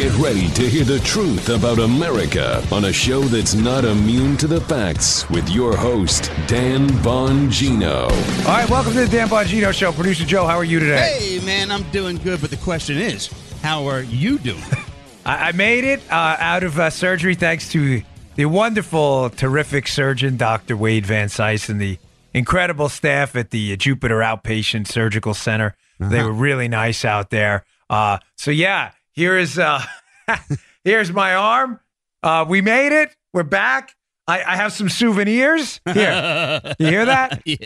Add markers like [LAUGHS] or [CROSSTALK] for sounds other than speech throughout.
Get ready to hear the truth about America on a show that's not immune to the facts with your host, Dan Bongino. All right, welcome to the Dan Bongino Show. Producer Joe, how are you today? Hey, man, I'm doing good, but the question is, how are you doing? [LAUGHS] I, I made it uh, out of uh, surgery thanks to the wonderful, terrific surgeon, Dr. Wade Van Sice, and the incredible staff at the Jupiter Outpatient Surgical Center. They were really nice out there. Uh, so, yeah, here is uh, [LAUGHS] [LAUGHS] here's my arm. Uh, we made it. We're back. I, I have some souvenirs. Here, [LAUGHS] you hear that? Yeah.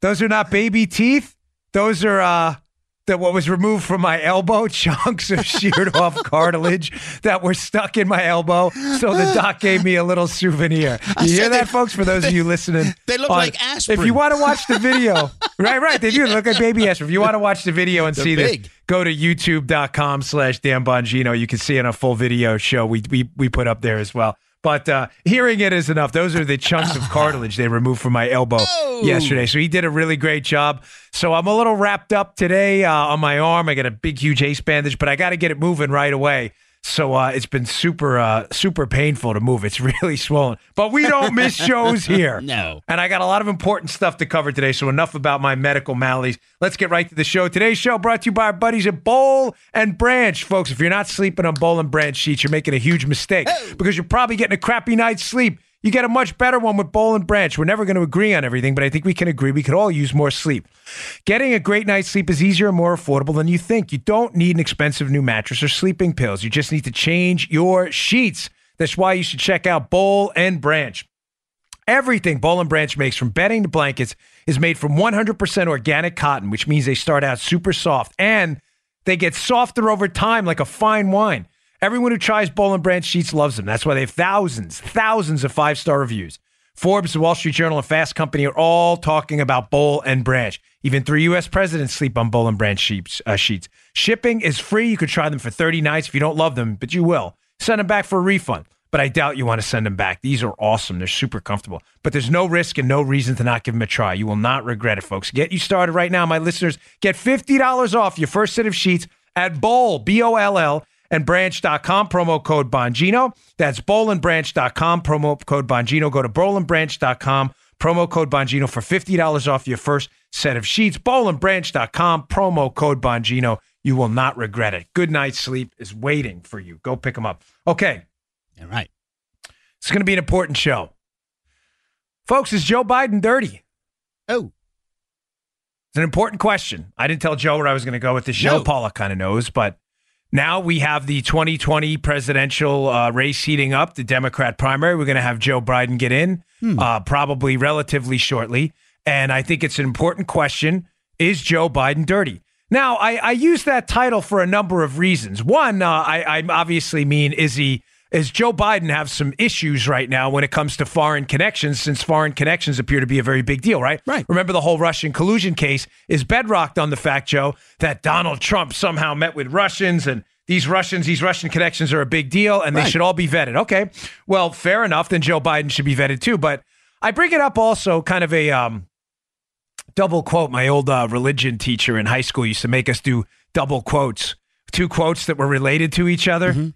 Those are not baby teeth. Those are uh that what was removed from my elbow, [LAUGHS] chunks of sheared off cartilage that were stuck in my elbow. So the doc gave me a little souvenir. [LAUGHS] You hear that, they- folks? For those of you listening, They look on- like aspirin. If you want to watch the video, [LAUGHS] right, right, they do look like baby aspirin. If you want to watch the video and They're see big. this, go to youtube.com slash Dan Bongino. You can see in a full video show we, we, we put up there as well. But uh, hearing it is enough. Those are the chunks of cartilage they removed from my elbow Oh. yesterday. So he did a really great job. So I'm a little wrapped up today uh, on my arm. I got a big, huge ace bandage, but I got to get it moving right away. So uh, it's been super, uh, super painful to move. It's [LAUGHS] really swollen. But we don't miss shows here. No. And I got a lot of important stuff to cover today. So enough about my medical maladies. Let's get right to the show. Today's show brought to you by our buddies at Boll and Branch. Folks, if you're not sleeping on Boll and Branch sheets, you're making a huge mistake because you're probably getting a crappy night's sleep. You get a much better one with Boll and Branch. We're never going to agree on everything, but I think we can agree we could all use more sleep. Getting a great night's sleep is easier and more affordable than you think. You don't need an expensive new mattress or sleeping pills. You just need to change your sheets. That's why you should check out Boll and Branch. Everything Boll and Branch makes, from bedding to blankets, is made from 100% organic cotton, which means they start out super soft and they get softer over time like a fine wine. Everyone who tries Boll and Branch sheets loves them. That's why they have thousands, thousands of five star reviews. Forbes, the Wall Street Journal, and Fast Company are all talking about Boll and Branch. Even three U.S. presidents sleep on Boll and Branch sheets. Uh, sheets. Shipping is free. You could try them for 30 nights if you don't love them, but you will. Send them back for a refund. But I doubt you want to send them back. These are awesome. They're super comfortable. But there's no risk and no reason to not give them a try. You will not regret it, folks. Get you started right now, my listeners. Get $50 off your first set of sheets at Boll, B O L L, and branch.com, promo code Bongino. That's bollandbranch.com, promo code Bongino. Go to bollandbranch.com, promo code Bongino for $50 off your first set of sheets. Bollandbranch.com, promo code Bongino. You will not regret it. Good night's sleep is waiting for you. Go pick them up. Okay, All right. it's going to be an important show. Folks, is Joe Biden dirty? Oh, It's an important question. I didn't tell Joe where I was going to go with this show. No. Paula kind of knows, but now we have the 2020 presidential uh, race heating up, the Democrat primary. We're going to have Joe Biden get in uh, probably relatively shortly. And I think it's an important question Is Joe Biden dirty? Now, I, I use that title for a number of reasons. One, uh, I, I obviously mean, is he. Is Joe Biden have some issues right now when it comes to foreign connections, since foreign connections appear to be a very big deal, right? Right. Remember the whole Russian collusion case is bedrocked on the fact, Joe, that Donald Trump somehow met with Russians and these Russians, these Russian connections are a big deal and they should all be vetted. Okay. Well, fair enough. Then Joe Biden should be vetted too. But I bring it up also kind of a um, double quote. My old uh, religion teacher in high school used to make us do double quotes, two quotes that were related to each other.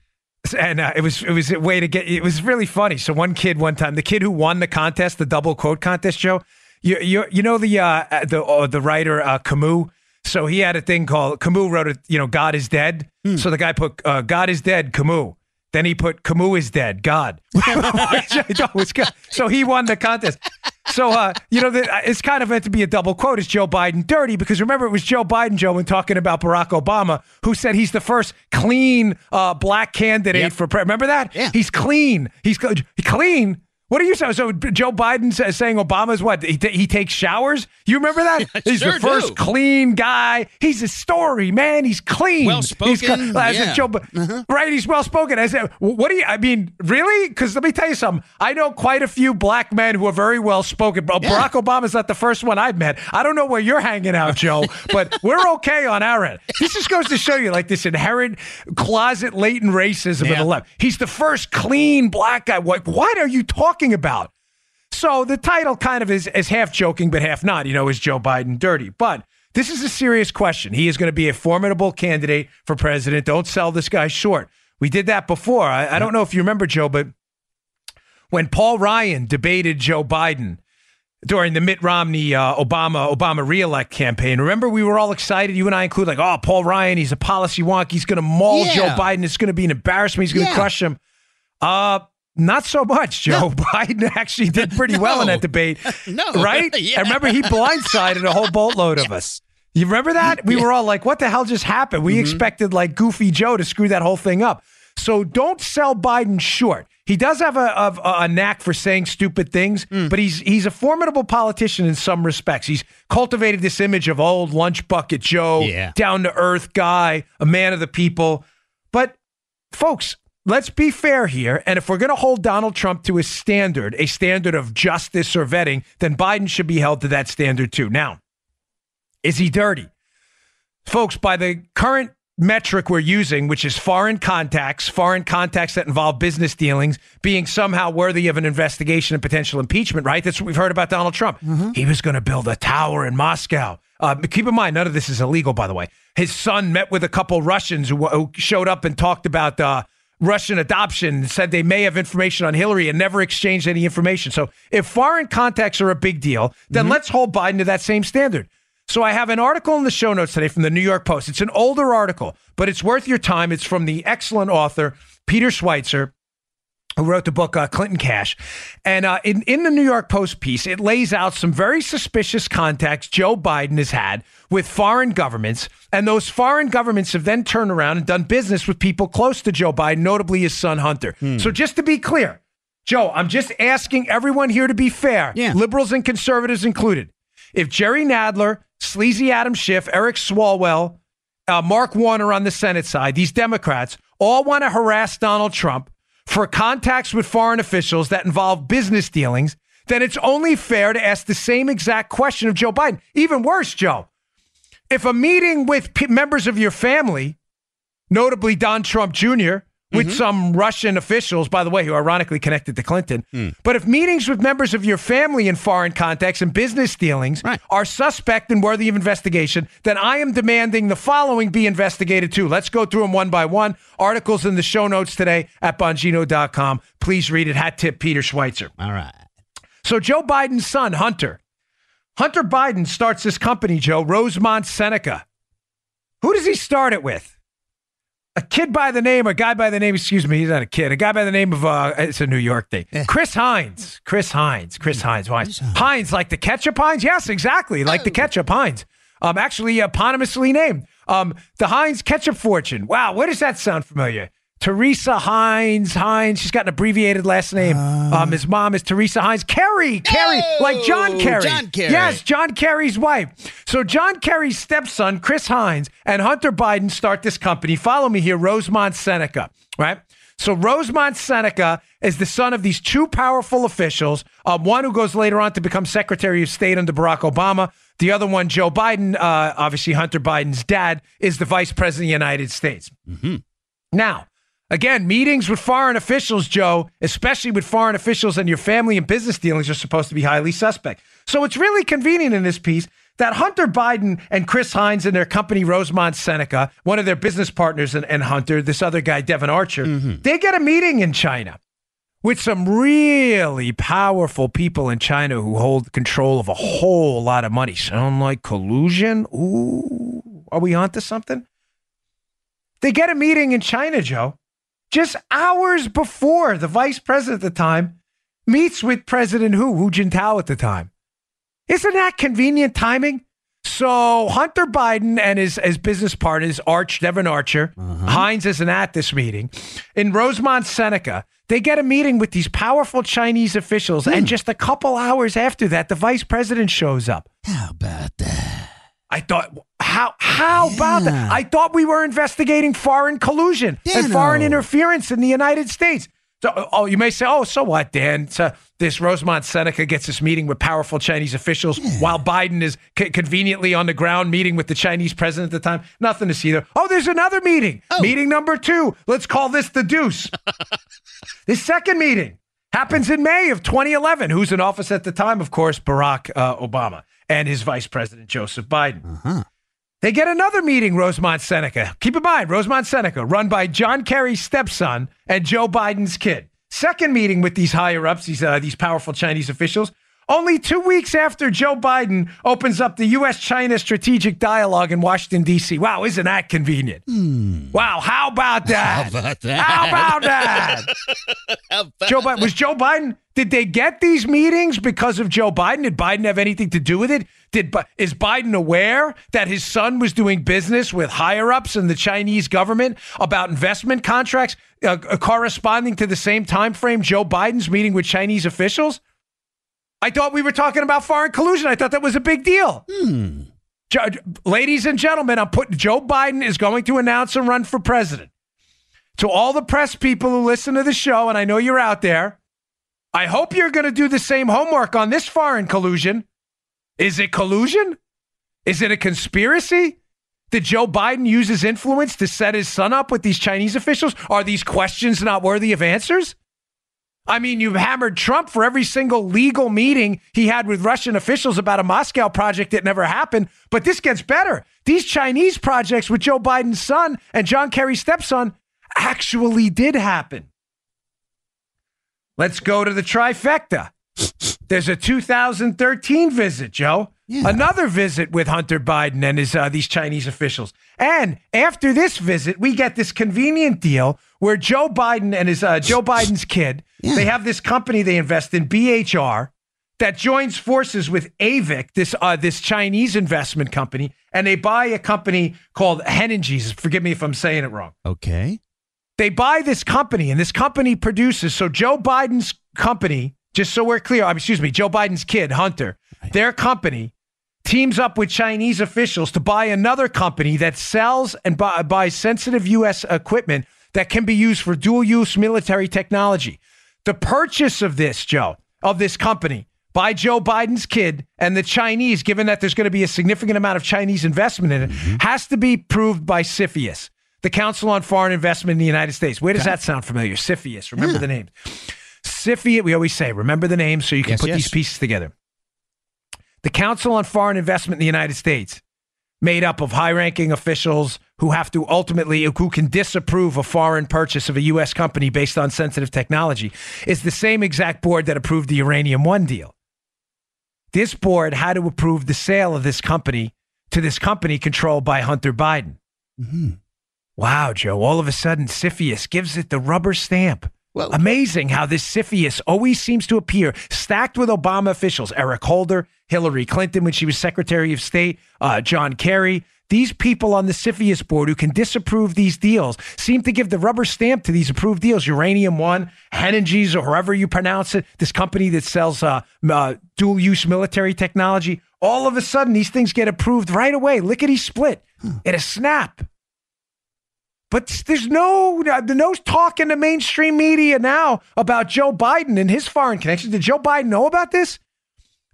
And uh, it was it was a way to get it was really funny. So one kid one time, the kid who won the contest, the double quote contest, Joe, you you, you know the uh, the uh, the writer uh, Camus. So he had a thing called Camus wrote it. You know, God is dead. So the guy put uh, God is dead, Camus. Then he put Camus is dead, God. [LAUGHS] [LAUGHS] Which I thought was good. So he won the contest. So, uh, you know, the, it's kind of meant to be a double quote. Is Joe Biden dirty? Because remember, it was Joe Biden, Joe, when talking about Barack Obama, who said he's the first clean uh, black candidate Yep. for president. Remember that? Yeah. He's clean. He's cl- clean. What are you saying? So Joe Biden says, saying Obama's what? He, ta- he takes showers? You remember that? [LAUGHS] he's sure the first do. clean guy. He's a story, man. He's clean. Well-spoken, He's cl- yeah. Joe, Bi- uh-huh. right? He's well spoken. I said, what do you? I mean, really? Because let me tell you something. I know quite a few black men who are very well spoken. But Yeah. Barack Obama's not the first one I've met. I don't know where you're hanging out, Joe, [LAUGHS] but we're okay on our end. This just goes to show you, like this inherent closet latent racism of the left. He's the first clean black guy. What? What are you talking about? So the title kind of is, is half joking, but half not. You know, is Joe Biden dirty? But this is a serious question. He is going to be a formidable candidate for president. Don't sell this guy short. We did that before. I, I don't know if you remember, Joe, but when Paul Ryan debated Joe Biden during the Mitt Romney uh, Obama Obama reelect campaign. Remember, we were all excited. You and I include, like, oh, Paul Ryan, he's a policy wonk. He's going to maul Yeah. Joe Biden. It's going to be an embarrassment. He's going to Yeah. crush him. Uh, not so much, Joe. Biden [LAUGHS] actually did [LAUGHS] pretty well in that debate. [LAUGHS] No. Right? Yeah. I remember he blindsided a whole boatload of us. You remember that? We were all like, what the hell just happened? Mm-hmm. We expected like Goofy Joe to screw that whole thing up. So don't sell Biden short. He does have a, a, a knack for saying stupid things, Mm. but he's he's a formidable politician in some respects. He's cultivated this image of old lunch bucket Joe, Yeah. down to earth guy, a man of the people. But folks, let's be fair here. And if we're going to hold Donald Trump to a standard, a standard of justice or vetting, then Biden should be held to that standard too. Now, is he dirty? Folks, by the current metric we're using, which is foreign contacts, foreign contacts that involve business dealings being somehow worthy of an investigation and potential impeachment, right? That's what we've heard about Donald Trump. He was going to build a tower in Moscow. Uh, keep in mind, none of this is illegal, by the way. His son met with a couple Russians who, who showed up and talked about uh, Russian adoption, said they may have information on Hillary and never exchanged any information. So if foreign contacts are a big deal, then mm-hmm. let's hold Biden to that same standard. So I have an article in the show notes today from the New York Post. It's an older article, but it's worth your time. It's from the excellent author Peter Schweizer, who wrote the book uh, Clinton Cash. And uh, in, in the New York Post piece, it lays out some very suspicious contacts Joe Biden has had with foreign governments. And those foreign governments have then turned around and done business with people close to Joe Biden, notably his son Hunter. So just to be clear, Joe, I'm just asking everyone here to be fair, Yeah. liberals and conservatives included. If Jerry Nadler, Sleazy Adam Schiff, Eric Swalwell, uh, Mark Warner on the Senate side, these Democrats all want to harass Donald Trump for contacts with foreign officials that involve business dealings, then it's only fair to ask the same exact question of Joe Biden. Even worse, Joe, if a meeting with p- members of your family, notably Don Trump Jr., with mm-hmm. some Russian officials, by the way, who are ironically connected to Clinton. Hmm. But if meetings with members of your family in foreign contexts and business dealings Right. are suspect and worthy of investigation, then I am demanding the following be investigated too. Let's go through them one by one. Articles in the show notes today at Bongino.com. Please read it. Hat tip Peter Schweizer. All right. So Joe Biden's son, Hunter, Hunter Biden starts this company, Joe, Rosemont Seneca. Who does he start it with? A kid by the name, a guy by the name, excuse me, he's not a kid, a guy by the name of, uh, it's a New York thing. Chris Heinz. Chris Heinz. Chris Heinz. Heinz. Heinz, like the ketchup Heinz? Yes, exactly. Like the ketchup Heinz. Um, actually, eponymously named. Um, the Heinz Ketchup Fortune. Wow, where does that sound familiar? Teresa Heinz. Heinz. She's got an abbreviated last name. um, his mom is Teresa Heinz. Kerry. Kerry. Like John Oh, Kerry. John Kerry. Yes, John Kerry's wife. So John Kerry's stepson, Chris Heinz, and Hunter Biden start this company. Follow me here, Rosemont Seneca, right? So Rosemont Seneca is the son of these two powerful officials. Um, one who goes later on to become Secretary of State under Barack Obama. The other one, Joe Biden, uh, obviously Hunter Biden's dad, is the Vice President of the United States. Now, again, meetings with foreign officials, Joe, especially with foreign officials and your family and business dealings, are supposed to be highly suspect. So it's really convenient in this piece that Hunter Biden and Chris Heinz and their company, Rosemont Seneca, one of their business partners and, and Hunter, this other guy, Devon Archer, mm-hmm. they get a meeting in China with some really powerful people in China who hold control of a whole lot of money. Sound like collusion? Ooh, are we onto something? They get a meeting in China, Joe, just hours before the vice president at the time meets with President Hu, Hu Jintao at the time. Isn't that convenient timing? So Hunter Biden and his, his business partners, Arch, Devon Archer, uh-huh. Heinz isn't at this meeting. In Rosemont, Seneca, they get a meeting with these powerful Chinese officials. And hmm. just a couple hours after that, the vice president shows up. How about that? I thought, how how about that? I thought we were investigating foreign collusion Yeah, and foreign interference in the United States. So, oh, you may say, oh, so what, Dan? So this Rosemont Seneca gets this meeting with powerful Chinese officials while Biden is c- conveniently on the ground meeting with the Chinese president at the time. Nothing to see there. Oh, there's another meeting. Meeting number two. Let's call this the deuce. [LAUGHS] this second meeting happens in May of 2011. Who's in office at the time? Of course, Barack uh, Obama and his vice president, Joseph Biden. They get another meeting, Rosemont Seneca. Keep in mind, Rosemont Seneca, run by John Kerry's stepson and Joe Biden's kid. Second meeting with these higher ups, these uh, these powerful Chinese officials. Only two weeks after Joe Biden opens up the U.S. China strategic dialogue in Washington, D.C. Wow, isn't that convenient? Wow, how about [LAUGHS] that? How about that? [LAUGHS] How about that? Joe Biden was Joe Biden. Did they get these meetings because of Joe Biden? Did Biden have anything to do with it? Did is Biden aware that his son was doing business with higher ups in the Chinese government about investment contracts uh, uh, corresponding to the same time frame Joe Biden's meeting with Chinese officials? I thought we were talking about foreign collusion. I thought that was a big deal. Jo- ladies and gentlemen, I'm putting Joe Biden is going to announce a run for president. To all the press people who listen to the show, and I know you're out there, I hope you're going to do the same homework on this foreign collusion. Is it collusion? Is it a conspiracy? Did Joe Biden use his influence to set his son up with these Chinese officials? Are these questions not worthy of answers? I mean, you've hammered Trump for every single legal meeting he had with Russian officials about a Moscow project that never happened. But this gets better. These Chinese projects with Joe Biden's son and John Kerry's stepson actually did happen. Let's go to the trifecta. There's a 2013 visit, Joe. Yeah. Another visit with Hunter Biden and his uh, these Chinese officials. And after this visit, we get this convenient deal where Joe Biden and his uh, Joe Biden's kid, Yeah. they have this company they invest in, BHR, that joins forces with AVIC, this uh, this Chinese investment company, and they buy a company called Henniges. Forgive me if I'm saying it wrong. Okay. They buy this company, and this company produces. So Joe Biden's company, just so we're clear, excuse me, Joe Biden's kid, Hunter, their company teams up with Chinese officials to buy another company that sells and buy, buys sensitive U.S. equipment that can be used for dual use military technology. The purchase of this, Joe, of this company by Joe Biden's kid and the Chinese, given that there's going to be a significant amount of Chinese investment in it, mm-hmm. has to be proved by CFIUS, the Council on Foreign Investment in the United States. Where does that sound familiar? CFIUS. Remember the name. CFIUS, we always say, remember the name so you can Yes, put yes. these pieces together. The Council on Foreign Investment in the United States, made up of high ranking officials who have to ultimately, who can disapprove a foreign purchase of a U.S. company based on sensitive technology, is the same exact board that approved the Uranium One deal. This board had to approve the sale of this company to this company controlled by Hunter Biden. Mm-hmm. Wow, Joe. All of a sudden, CFIUS gives it the rubber stamp. Well- Amazing how this CFIUS always seems to appear stacked with Obama officials Eric Holder, Hillary Clinton when she was Secretary of State, uh, John Kerry. These people on the CFIUS board who can disapprove these deals seem to give the rubber stamp to these approved deals. Uranium One, Henniges, or however you pronounce it, this company that sells uh, uh, dual use military technology. All of a sudden, these things get approved right away, lickety split, in a snap. But there's no no talk in the mainstream media now about Joe Biden and his foreign connections. Did Joe Biden know about this?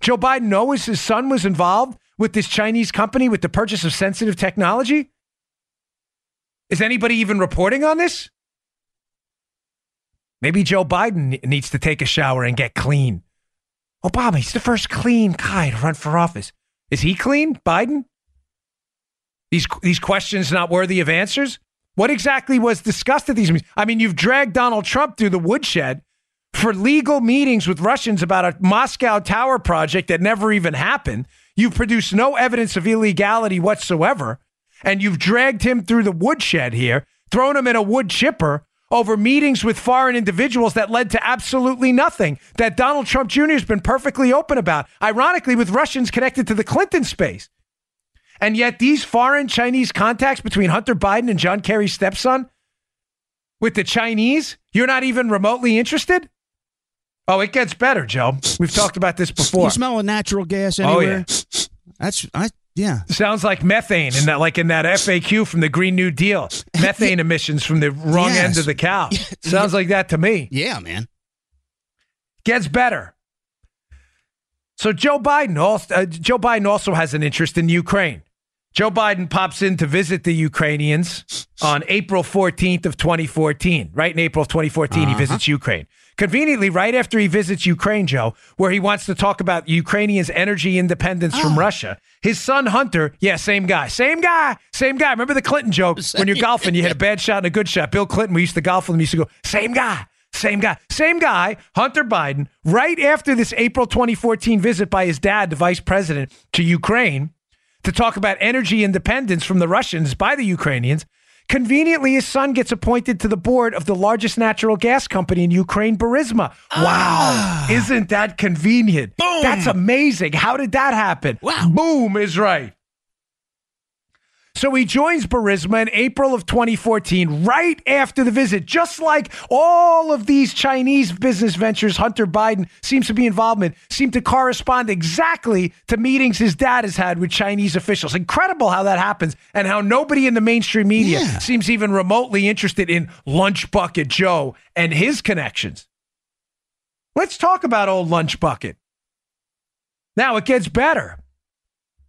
Joe Biden know his, his son was involved with this Chinese company with the purchase of sensitive technology? Is anybody even reporting on this? Maybe Joe Biden needs to take a shower and get clean. Obama, he's the first clean guy to run for office. Is he clean, Biden? These these questions not worthy of answers? What exactly was discussed at these meetings? I mean, you've dragged Donald Trump through the woodshed for legal meetings with Russians about a Moscow tower project that never even happened. You've produced no evidence of illegality whatsoever, and you've dragged him through the woodshed here, thrown him in a wood chipper over meetings with foreign individuals that led to absolutely nothing that Donald Trump Jr. has been perfectly open about, ironically, with Russians connected to the Clinton space. And yet, these foreign Chinese contacts between Hunter Biden and John Kerry's stepson with the Chinese, you're not even remotely interested? Oh, it gets better, Joe. We've talked about this before. You smell a natural gas Oh, anywhere? That's I yeah. Sounds like methane in that, like in that FAQ from the Green New Deal. [LAUGHS] Methane emissions from the wrong Yes. end of the cow. [LAUGHS] Sounds like that to me. Yeah, man. Gets better. So Joe Biden also, uh, Joe Biden also has an interest in Ukraine. Joe Biden pops in to visit the Ukrainians on April 14th of 2014. Right in April of 2014, he uh-huh. visits Ukraine. Conveniently, right after he visits Ukraine, Joe, where he wants to talk about Ukrainians' energy independence from oh. Russia, his son Hunter, yeah, same guy, same guy, same guy. Remember the Clinton joke when you're golfing, you hit a bad shot and a good shot. Bill Clinton, we used to golf with him, used to go, same guy. Same guy. Same guy, Hunter Biden, right after this April 2014 visit by his dad, the vice president, to Ukraine to talk about energy independence from the Russians by the Ukrainians. Conveniently, his son gets appointed to the board of the largest natural gas company in Ukraine, Burisma. Ah. Wow. Isn't that convenient? Boom. That's amazing. How did that happen? Wow. Boom is right. So he joins Burisma in April of 2014, right after the visit, just like all of these Chinese business ventures Hunter Biden seems to be involved in, seem to correspond exactly to meetings his dad has had with Chinese officials. Incredible how that happens and how nobody in the mainstream media Yeah. seems even remotely interested in Lunch Bucket Joe and his connections. Let's talk about old Lunch Bucket. Now it gets better.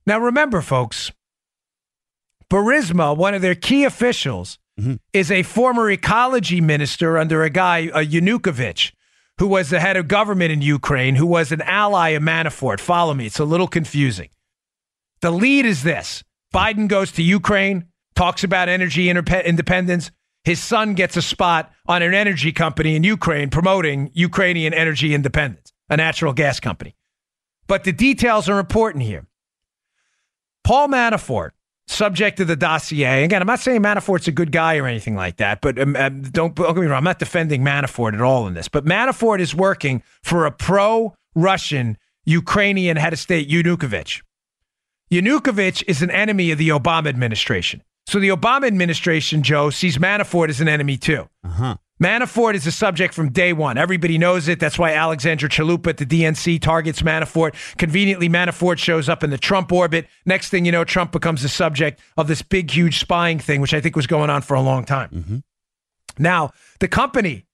Now remember, folks, Burisma, one of their key officials, is a former ecology minister under a guy, uh, Yanukovych, who was the head of government in Ukraine, who was an ally of Manafort. Follow me, it's a little confusing. The lead is this Biden goes to Ukraine, talks about energy independence. His son gets a spot on an energy company in Ukraine promoting Ukrainian energy independence, a natural gas company. But the details are important here. Paul Manafort, subject to the dossier. Again, I'm not saying Manafort's a good guy or anything like that, but um, um, don't, don't get me wrong. I'm not defending Manafort at all in this. But Manafort is working for a pro Russian Ukrainian head of state, Yanukovych. Yanukovych is an enemy of the Obama administration. So the Obama administration, Joe, sees Manafort as an enemy too. Uh-huh. Manafort is a subject from day one. Everybody knows it. That's why Alexandra Chalupa at the DNC targets Manafort. Conveniently, Manafort shows up in the Trump orbit. Next thing you know, Trump becomes the subject of this big, huge spying thing, which I think was going on for a long time. Mm-hmm. Now, the company,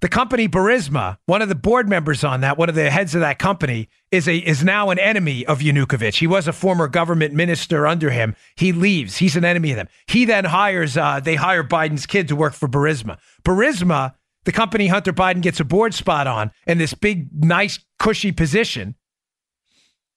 the company Burisma, one of the board members on that, one of the heads of that company, is a is now an enemy of Yanukovych. He was a former government minister under him. He leaves. He's an enemy of them. He then hires. Uh, they hire Biden's kid to work for Burisma. Burisma, the company Hunter Biden gets a board spot on, in this big, nice, cushy position.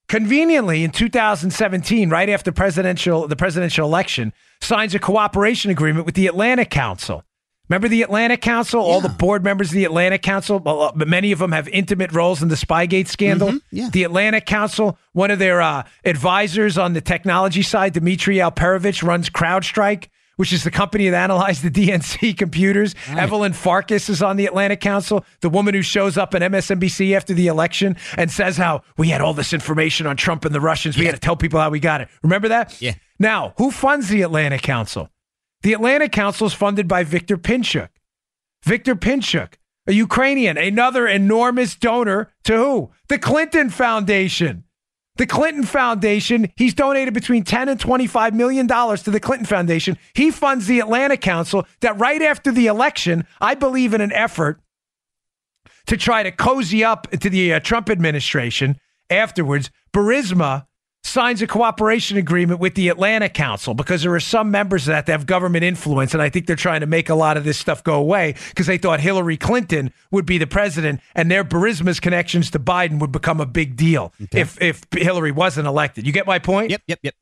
Conveniently, in 2017, right after presidential the presidential election, signs a cooperation agreement with the Atlantic Council. Remember the Atlantic Council? All the board members of the Atlantic Council, well, uh, many of them have intimate roles in the Spygate scandal. Mhm, yeah. The Atlantic Council, one of their uh, advisors on the technology side, Dmitri Alperovitch, runs CrowdStrike, which is the company that analyzed the [LAUGHS] DNC computers. Evelyn Farkas is on the Atlantic Council, the woman who shows up at MSNBC after the election and says how we had all this information on Trump and the Russians. We had to tell people how we got it. Remember that? Yeah. Now, who funds the Atlantic Council? The Atlanta Council is funded by Viktor Pinchuk. Victor Pinchuk, a Ukrainian, another enormous donor to who? The Clinton Foundation. The Clinton Foundation, he's donated between 10 and 25 million dollars to the Clinton Foundation. He funds the Atlanta Council that right after the election, I believe in an effort to try to cozy up to the uh, Trump administration afterwards, Burisma signs a cooperation agreement with the Atlantic Council because there are some members of that that have government influence. And I think they're trying to make a lot of this stuff go away because they thought Hillary Clinton would be the president and their Burisma's connections to Biden would become a big deal if, if Hillary wasn't elected. You get my point? Yep, yep, yep.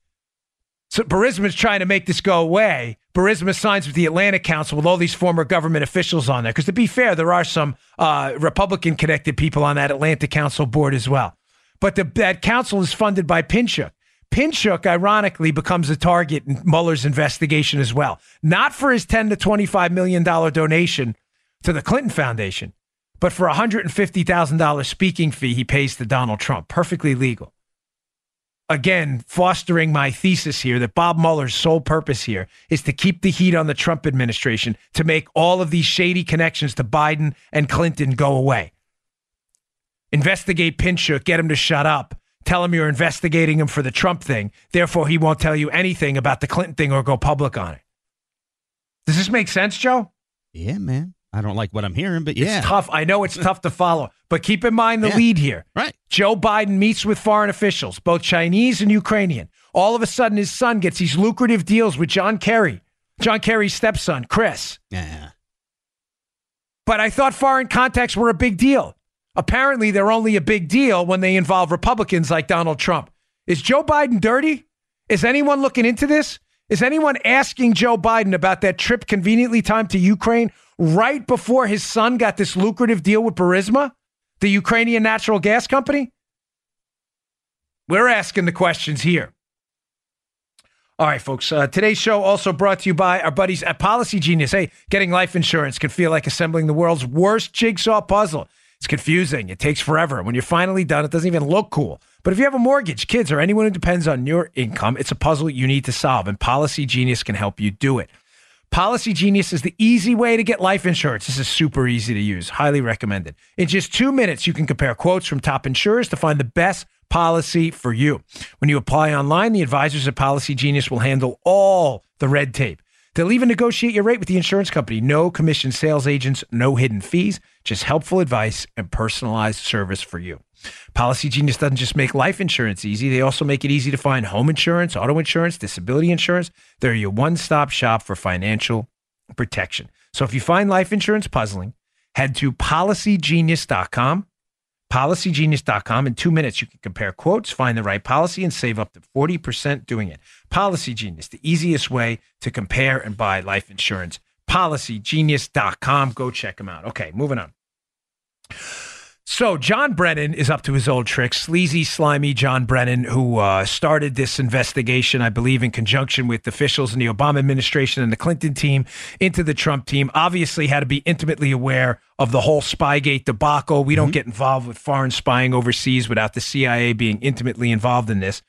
So Burisma's trying to make this go away. Burisma signs with the Atlantic Council with all these former government officials on there. Because to be fair, there are some uh, Republican connected people on that Atlantic Council board as well. But the, that council is funded by Pinchuk. Pinchuk, ironically, becomes a target in Mueller's investigation as well. Not for his 10 to $25 million donation to the Clinton Foundation, but for a $150,000 speaking fee he pays to Donald Trump. Perfectly legal again, fostering my thesis here that Bob Mueller's sole purpose here is to keep the heat on the Trump administration to make all of these shady connections to Biden and Clinton go away. Investigate Pinchuk, get him to shut up. Tell him you're investigating him for the Trump thing. Therefore, he won't tell you anything about the Clinton thing or go public on it. Does this make sense, Joe? Yeah, man. I don't like what I'm hearing, but yeah. It's tough. I know it's tough to follow, but keep in mind the Yeah. lead here. Right. Joe Biden meets with foreign officials, both Chinese and Ukrainian. All of a sudden, his son gets these lucrative deals with John Kerry, John Kerry's stepson, Chris. Yeah. But I thought foreign contacts were a big deal. Apparently, they're only a big deal when they involve Republicans like Donald Trump. Is Joe Biden dirty? Is anyone looking into this? Is anyone asking Joe Biden about that trip conveniently timed to Ukraine right before his son got this lucrative deal with Burisma, the Ukrainian natural gas company? We're asking the questions here. All right, folks. Uh, today's show also brought to you by our buddies at Policy Genius. Hey, getting life insurance can feel like assembling the world's worst jigsaw puzzle. It's confusing. It takes forever. When you're finally done, it doesn't even look cool. But if you have a mortgage, kids, or anyone who depends on your income, it's a puzzle you need to solve, and Policy Genius can help you do it. Policy Genius is the easy way to get life insurance. This is super easy to use. Highly recommended. In just two minutes, you can compare quotes from top insurers to find the best policy for you. When you apply online, the advisors at Policy Genius will handle all the red tape. They'll even negotiate your rate with the insurance company. No commission sales agents, no hidden fees, just helpful advice and personalized service for you. Policy Genius doesn't just make life insurance easy, they also make it easy to find home insurance, auto insurance, disability insurance. They're your one stop shop for financial protection. So if you find life insurance puzzling, head to policygenius.com PolicyGenius.com. In two minutes, you can compare quotes, find the right policy, and save up to 40% doing it. Policy Genius, the easiest way to compare and buy life insurance. PolicyGenius.com. Go check them out. Okay, moving on. So John Brennan is up to his old tricks. Sleazy, slimy John Brennan, who uh, started this investigation, I believe, in conjunction with officials in the Obama administration and the Clinton team into the Trump team, obviously had to be intimately aware of the whole Spygate debacle. We don't mm-hmm. get involved with foreign spying overseas without the CIA being intimately involved in this.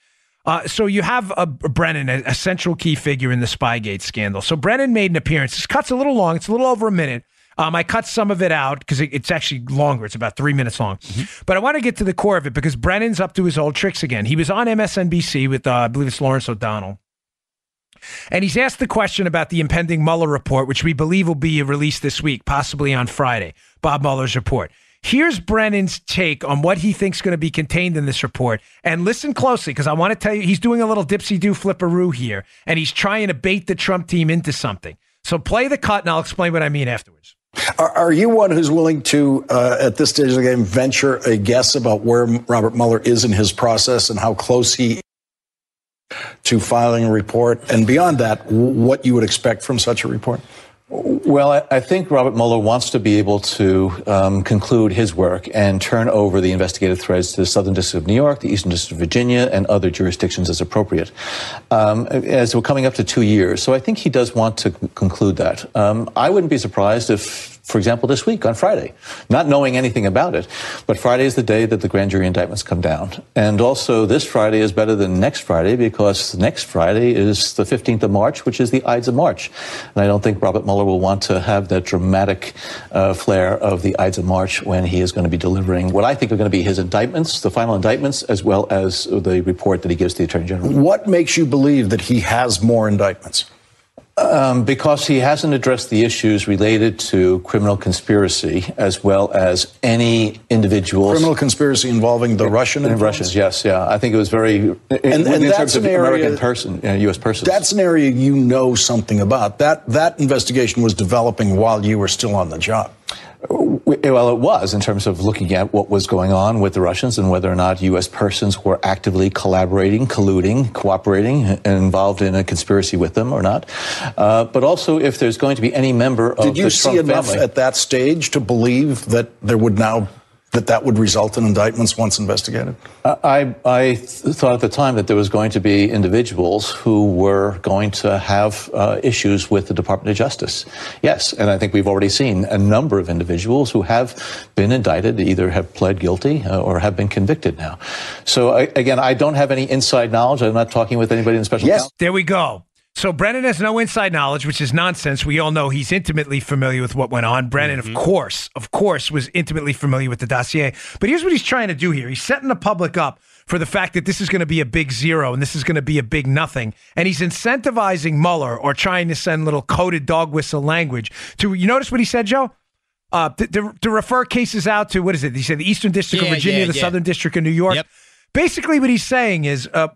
Uh, so you have a, a Brennan, a, a central key figure in the Spygate scandal. So Brennan made an appearance. This cut's a little long. It's a little over a minute. Um, I cut some of it out because it, it's actually longer. It's about three minutes long. Mm-hmm. But I want to get to the core of it because Brennan's up to his old tricks again. He was on MSNBC with, uh, I believe it's Lawrence O'Donnell. And he's asked the question about the impending Mueller report, which we believe will be released this week, possibly on Friday. Bob Mueller's report. Here's Brennan's take on what he thinks is going to be contained in this report. And listen closely because I want to tell you, he's doing a little dipsy do flipperoo here, and he's trying to bait the Trump team into something. So play the cut, and I'll explain what I mean afterwards. Are, are, you one who's willing to, uh, at this stage of the game, venture a guess about where Robert Mueller is in his process and how close he is to filing a report? And beyond that, what you would expect from such a report? Well, I think Robert Mueller wants to be able to um, conclude his work and turn over the investigative threads to the Southern District of New York, the Eastern District of Virginia, and other jurisdictions as appropriate. Um, as we're coming up to two years, so I think he does want to conclude that. Um, I wouldn't be surprised if for example, this week on Friday, not knowing anything about it. But Friday is the day that the grand jury indictments come down. And also, this Friday is better than next Friday because next Friday is the 15th of March, which is the Ides of March. And I don't think Robert Mueller will want to have that dramatic uh, flair of the Ides of March when he is going to be delivering what I think are going to be his indictments, the final indictments, as well as the report that he gives to the Attorney General. What makes you believe that he has more indictments? Um, because he hasn't addressed the issues related to criminal conspiracy as well as any individuals. Criminal conspiracy involving the Russian and Russians, yes, yeah. I think it was very in, and, and in terms of area, American person, you know, U.S. persons. That's an area you know something about. That that investigation was developing while you were still on the job. Well, it was in terms of looking at what was going on with the Russians and whether or not U.S. persons were actively collaborating, colluding, cooperating, involved in a conspiracy with them or not. Uh, but also if there's going to be any member of Did you the see Trump enough family, at that stage to believe that there would now that that would result in indictments once investigated? I, I thought at the time that there was going to be individuals who were going to have uh, issues with the Department of Justice. Yes, and I think we've already seen a number of individuals who have been indicted, either have pled guilty uh, or have been convicted now. So I, again, I don't have any inside knowledge. I'm not talking with anybody in the special yes, counsel. there we go. So Brennan has no inside knowledge, which is nonsense. We all know he's intimately familiar with what went on. Brennan, mm-hmm. of course, of course, was intimately familiar with the dossier. But here's what he's trying to do here. He's setting the public up for the fact that this is going to be a big zero and this is going to be a big nothing. And he's incentivizing Mueller or trying to send little coded dog whistle language to, you notice what he said, Joe? Uh, to, to, to, refer cases out to, what is it? He said the Eastern District yeah, of Virginia, yeah, the yeah. Southern District of New York. Yep. Basically, what he's saying is uh,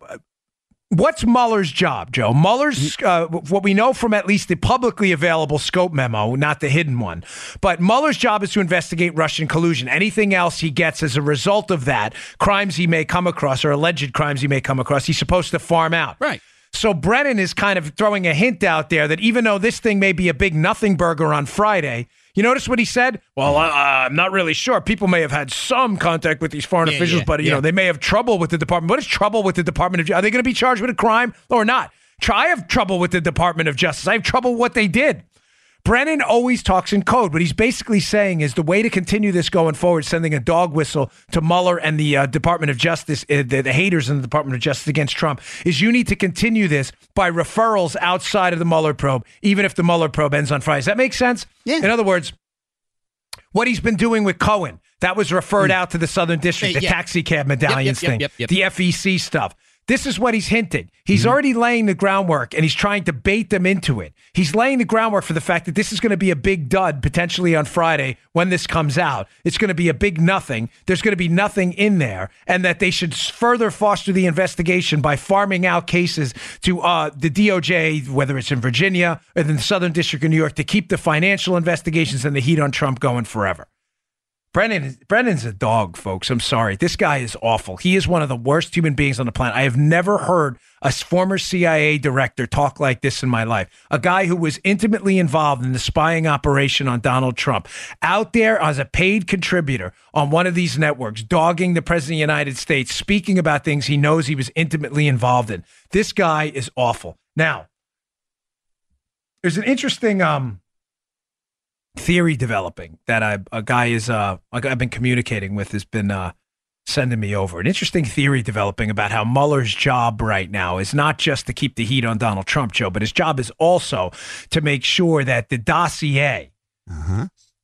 What's Mueller's job, Joe? Mueller's, uh, what we know from at least the publicly available scope memo, not the hidden one, but Mueller's job is to investigate Russian collusion. Anything else he gets as a result of that, crimes he may come across or alleged crimes he may come across, he's supposed to farm out. Right. So Brennan is kind of throwing a hint out there that even though this thing may be a big nothing burger on Friday, you notice what he said? Well, uh, I'm not really sure. People may have had some contact with these foreign Yeah, officials, yeah, but you yeah. know they may have trouble with the department. What is trouble with the Department of? Are they going to be charged with a crime or not? I have trouble with the Department of Justice. I have trouble with what they did. Brennan always talks in code. What he's basically saying is the way to continue this going forward, sending a dog whistle to Mueller and the uh, Department of Justice, uh, the, the haters in the Department of Justice against Trump, is you need to continue this by referrals outside of the Mueller probe, even if the Mueller probe ends on Friday. Does that make sense? Yeah. In other words, what he's been doing with Cohen, that was referred out to the Southern District, Hey, the yeah. taxi cab medallions yep, thing, yep, yep. the FEC stuff. This is what he's hinting. He's Mm-hmm. already laying the groundwork and he's trying to bait them into it. He's laying the groundwork for the fact that this is going to be a big dud potentially on Friday when this comes out. It's going to be a big nothing. There's going to be nothing in there, and that they should further foster the investigation by farming out cases to uh, the DOJ, whether it's in Virginia or in the Southern District of New York, to keep the financial investigations and the heat on Trump going forever. Brennan Brennan's a dog, folks. I'm sorry. This guy is awful. He is one of the worst human beings on the planet. I have never heard a former CIA director talk like this in my life. A guy who was intimately involved in the spying operation on Donald Trump, out there as a paid contributor on one of these networks, dogging the president of the United States, speaking about things he knows he was intimately involved in. This guy is awful. Now, there's an interesting um theory developing that I, a guy is uh like I've been communicating with has been uh sending me over an interesting theory developing about how Mueller's job right now is not just to keep the heat on Donald Trump, Joe, but his job is also to make sure that the dossier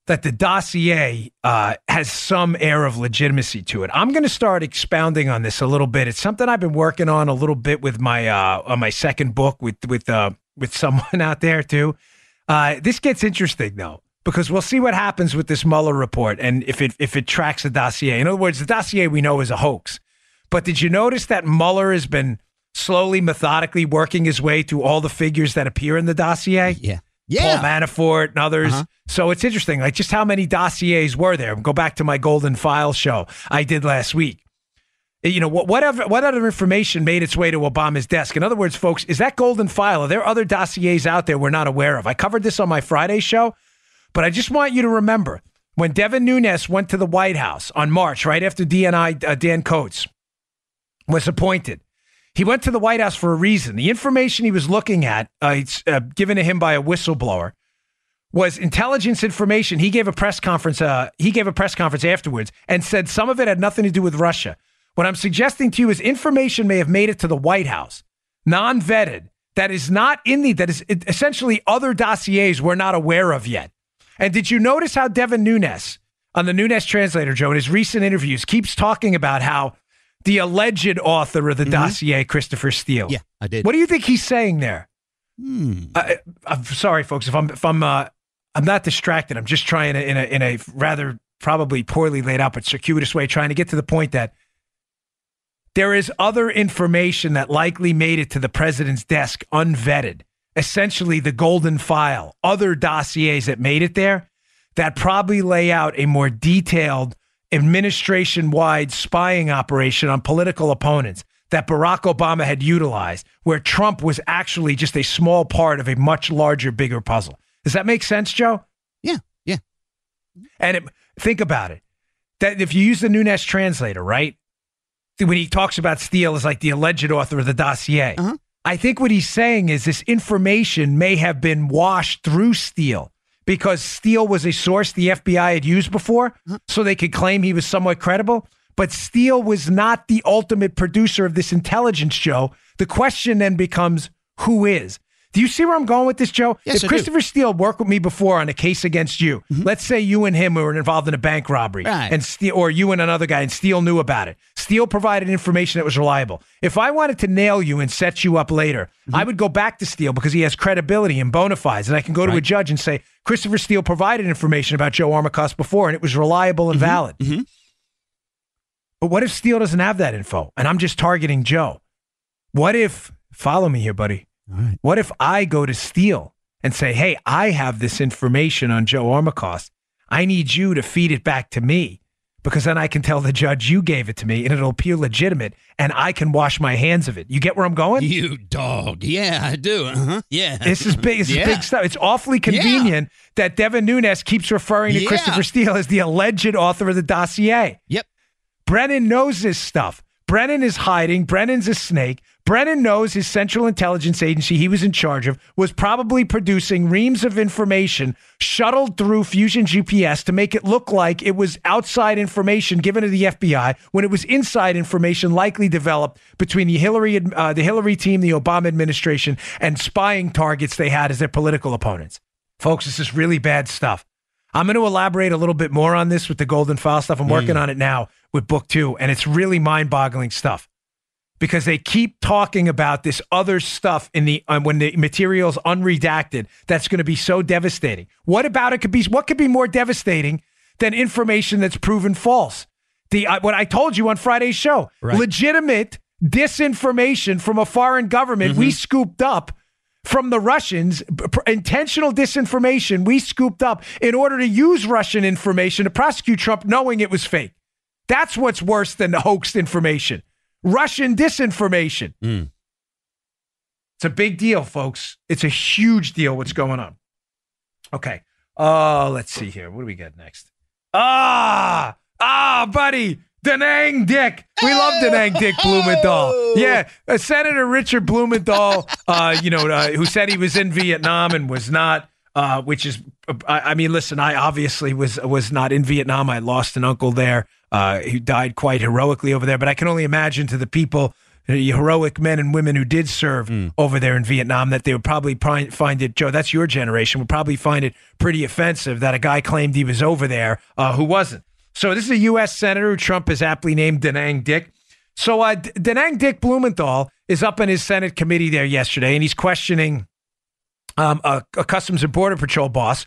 that the dossier uh, has some air of legitimacy to it. I'm going to start expounding on this a little bit. It's something I've been working on a little bit with my uh, on my second book with with uh, with someone [LAUGHS] out there too. Uh, this gets interesting though because we'll see what happens with this Mueller report and if it if it tracks the dossier. In other words, the dossier we know is a hoax. But did you notice that Mueller has been slowly, methodically working his way through all the figures that appear in the dossier? Yeah. Yeah. Paul. Manafort and others. Uh-huh. So it's interesting, like just how many dossiers were there? Go back to my Golden File show I did last week. You know, whatever what other information made its way to Obama's desk? In other words, folks, is that Golden File? Are there other dossiers out there we're not aware of? I covered this on my Friday show, but I just want you to remember when Devin Nunes went to the White House on March, right after DNI uh, Dan Coats was appointed. He went to the White House for a reason. The information he was looking at, uh, uh, given to him by a whistleblower, was intelligence information. He gave a press conference. Uh, he gave a press conference afterwards and said some of it had nothing to do with Russia. What I'm suggesting to you is information may have made it to the White House, non-vetted, that is not in the that is essentially other dossiers we're not aware of yet. And did you notice how Devin Nunes on the Nunes translator, Joe, in his recent interviews, keeps talking about how the alleged author of the dossier, Christopher Steele. Yeah, I did. What do you think he's saying there? Hmm. I, I'm sorry, folks. If I'm if I'm uh, I'm not distracted. I'm just trying to in a in a rather probably poorly laid out but circuitous way, trying to get to the point that there is other information that likely made it to the president's desk unvetted. Essentially, the golden file, other dossiers that made it there that probably lay out a more detailed administration wide spying operation on political opponents that Barack Obama had utilized, where Trump was actually just a small part of a much larger, bigger puzzle. Does that make sense, Joe? Yeah. Yeah. And it, think about it. That if you use the Nunes translator, right? When he talks about Steele as like the alleged author of the dossier, Uh-huh. I think what he's saying is this information may have been washed through Steele because Steele was a source the FBI had used before, so they could claim he was somewhat credible. But Steele was not the ultimate producer of this intelligence, Joe. The question then becomes who is? Do you see where I'm going with this, Joe? Yes, if I do. Christopher Steele worked with me before on a case against you, mm-hmm. let's say you and him were involved in a bank robbery, Right. and Steele, or you and another guy, and Steele knew about it. Steele provided information that was reliable. If I wanted to nail you and set you up later, mm-hmm. I would go back to Steele because he has credibility and bona fides, and I can go to a judge and say Christopher Steele provided information about Joe Armacost before, and it was reliable and mm-hmm. valid. But what if Steele doesn't have that info, and I'm just targeting Joe? What if follow me here, buddy. What if I go to Steele and say, hey, I have this information on Joe Armacost. I need you to feed it back to me because then I can tell the judge you gave it to me and it'll appear legitimate and I can wash my hands of it. You get where I'm going? You dog. Yeah, I do. Uh-huh. Yeah. This is big. This Yeah. is big stuff. It's awfully convenient that Devin Nunes keeps referring to Yeah. Christopher Steele as the alleged author of the dossier. Yep. Brennan knows this stuff. Brennan is hiding. Brennan's a snake. Brennan knows his Central Intelligence Agency he was in charge of was probably producing reams of information shuttled through Fusion GPS to make it look like it was outside information given to the FBI when it was inside information likely developed between the Hillary uh, the Hillary team, the Obama administration, and spying targets they had as their political opponents. Folks, this is really bad stuff. I'm going to elaborate a little bit more on this with the Golden File stuff. I'm working on it now with book two, and it's really mind boggling stuff because they keep talking about this other stuff in the um, when the material's unredacted that's going to be so devastating. What about it could be what could be more devastating than information that's proven false? The uh, what I told you on Friday's show, legitimate disinformation from a foreign government we scooped up from the Russians, intentional disinformation we scooped up in order to use Russian information to prosecute Trump knowing it was fake. That's what's worse than the hoaxed information. Russian disinformation. It's a big deal, folks. It's a huge deal what's going on. Okay. Oh, let's see here. What do we get next? Ah, ah, buddy. Da Nang Dick. We love Da Nang Dick Blumenthal. Yeah, uh, Senator Richard Blumenthal, uh, you know, uh, who said he was in Vietnam and was not, uh, which is, I, I mean, listen, I obviously was was not in Vietnam. I lost an uncle there uh, who died quite heroically over there. But I can only imagine to the people, the heroic men and women who did serve over there in Vietnam, that they would probably find it, Joe, that's your generation, would probably find it pretty offensive that a guy claimed he was over there uh, who wasn't. So this is a U.S. senator who Trump has aptly named Da Nang Dick. So uh, Da Nang Dick Blumenthal is up in his Senate committee there yesterday, and he's questioning um, a, a Customs and Border Patrol boss.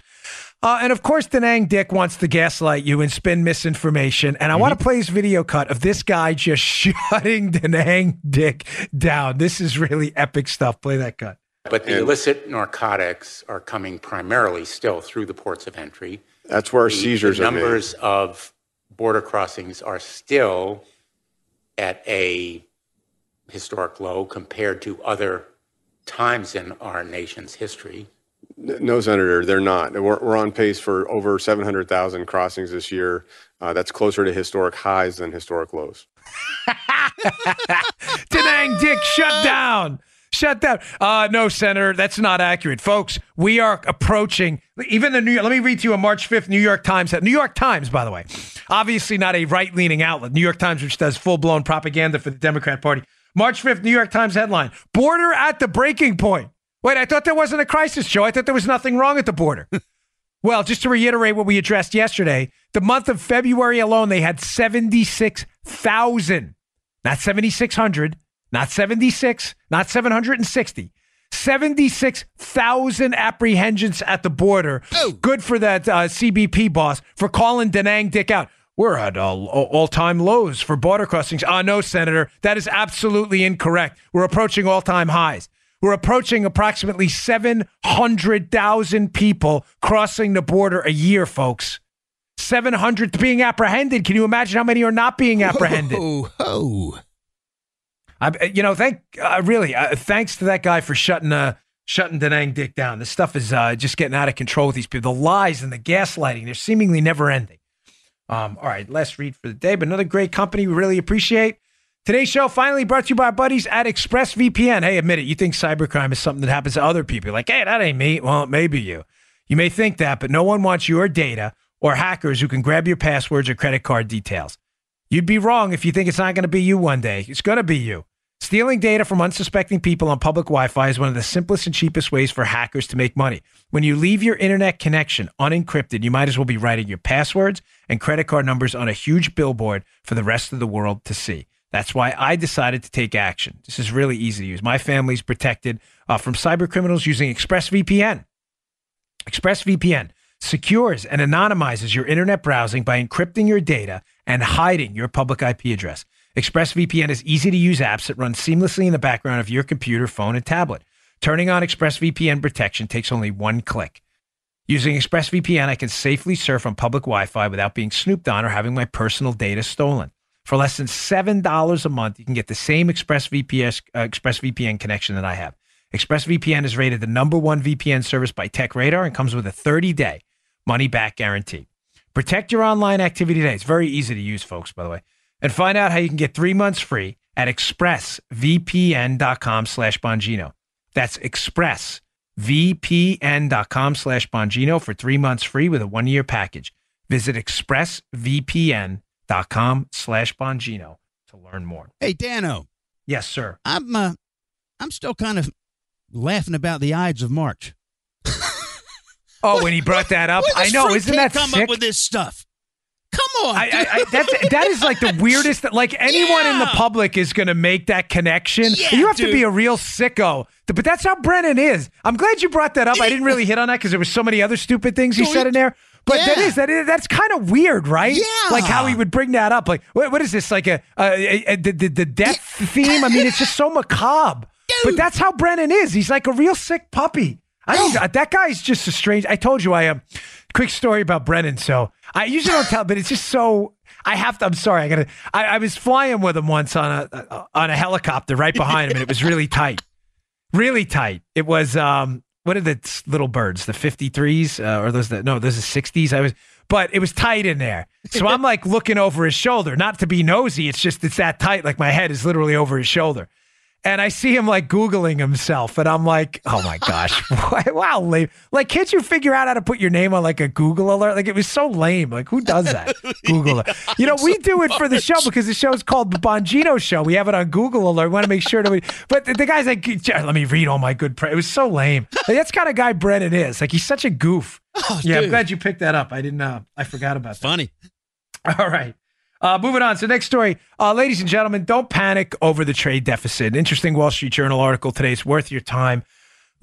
Uh, and of course, Da Nang Dick wants to gaslight you and spin misinformation. And I want to play his video cut of this guy just [LAUGHS] shutting Da Nang Dick down. This is really epic stuff. Play that cut. But the illicit narcotics are coming primarily still through the ports of entry. That's where our The- seizures the are made. numbers of border crossings are still at a historic low compared to other times in our nation's history. No, Senator, they're not. We're, we're on pace for over 700,000 crossings this year. Uh, that's closer to historic highs than historic lows. [LAUGHS] Da Nang Dick, shut down. Shut down. Uh, no, Senator, that's not accurate. Folks, we are approaching, even the New York, let me read to you a March 5th New York Times. New York Times, by the way, obviously not a right leaning outlet. New York Times, which does full blown propaganda for the Democrat Party. March 5th, New York Times headline Border at the breaking point. Wait, I thought there wasn't a crisis, Joe. I thought there was nothing wrong at the border. [LAUGHS] Well, just to reiterate what we addressed yesterday, the month of February alone, they had 76,000, not 7,600, not 76, not 760. 76,000 apprehensions at the border. Good for that uh, CBP boss for calling Da Nang Dick out. We're at all time lows for border crossings. Ah, no, Senator, that is absolutely incorrect. We're approaching all time highs. We're approaching approximately 700,000 people crossing the border a year, folks. 700 being apprehended. Can you imagine how many are not being apprehended? Oh, oh. I, you know, thank uh, really uh, thanks to that guy for shutting uh shutting Da Nang Dick down. This stuff is uh, just getting out of control with these people. The lies and the gaslighting, they're seemingly never ending. Um, all right, last read for the day, but another great company we really appreciate. Today's show finally brought to you by our buddies at ExpressVPN. Hey, admit it, you think cybercrime is something that happens to other people. Like, hey, that ain't me. Well, maybe you. You may think that, but no one wants your data or hackers who can grab your passwords or credit card details. You'd be wrong if you think it's not going to be you one day. It's going to be you. Stealing data from unsuspecting people on public Wi Fi is one of the simplest and cheapest ways for hackers to make money. When you leave your internet connection unencrypted, you might as well be writing your passwords and credit card numbers on a huge billboard for the rest of the world to see. That's why I decided to take action. This is really easy to use. My family's protected uh, from cyber criminals using ExpressVPN. ExpressVPN secures and anonymizes your internet browsing by encrypting your data and hiding your public IP address. ExpressVPN is easy to use apps that run seamlessly in the background of your computer, phone, and tablet. Turning on ExpressVPN protection takes only one click. Using ExpressVPN, I can safely surf on public Wi Fi without being snooped on or having my personal data stolen. For less than $7 a month, you can get the same ExpressVPN, uh, connection that I have. ExpressVPN is rated the number one VPN service by TechRadar and comes with a 30 day money back guarantee. Protect your online activity today. It's very easy to use, folks, by the way. And find out how you can get three months free at expressvpn.com slash Bongino. That's expressvpn.com slash Bongino for three months free with a one year package. Visit expressvpn.com slash Bongino to learn more. Hey, Dano, Yes, sir. I'm uh, I'm still kind of laughing about the Ides of March. [LAUGHS] Oh, when he brought that up, I know, isn't that come sick? up with this stuff? Come on, I, I, I, that's that is like the [LAUGHS] weirdest. Like anyone in the public is going to make that connection. Yeah, you have to be a real sicko. But that's how Brennan is. I'm glad you brought that up. I didn't really hit on that because there were so many other stupid things he said in there. But that yeah. is that is that's kind of weird, right? Yeah. Like how he would bring that up. Like what, what is this? Like a, a, a, the, the the death theme? I mean, it's just so macabre. But that's how Brennan is. He's like a real sick puppy. I don't. That guy's just a strange. I told you I am. quick story about Brennan. So I usually don't tell, but it's just so. I have to. I'm sorry. I gotta. I, I was flying with him once on a on a helicopter right behind him, and it was really tight, really tight. It was. um What are the little birds? The 53s uh, or those? The, no, those are 60s. I was. But it was tight in there. So I'm like looking over his shoulder, not to be nosy. It's just it's that tight. Like my head is literally over his shoulder. And I see him like Googling himself, and I'm like, oh my gosh, [LAUGHS] wow, lame. Like, can't you figure out how to put your name on like a Google alert? Like, it was so lame. Like, who does that? [LAUGHS] Google it. You know, we do it for the show because the show's called the Bongino Show. We have it on Google alert. We want to make sure that we, [LAUGHS] but the, the guy's like, let me read all my good. Pre-. It was so lame. Like, that's kind of guy Brennan is. Like, he's such a goof. yeah, I'm glad you picked that up. I didn't, uh, I forgot about that. Funny. All right. Uh, moving on. So, next story. Uh, ladies and gentlemen, don't panic over the trade deficit. Interesting Wall Street Journal article today. It's worth your time.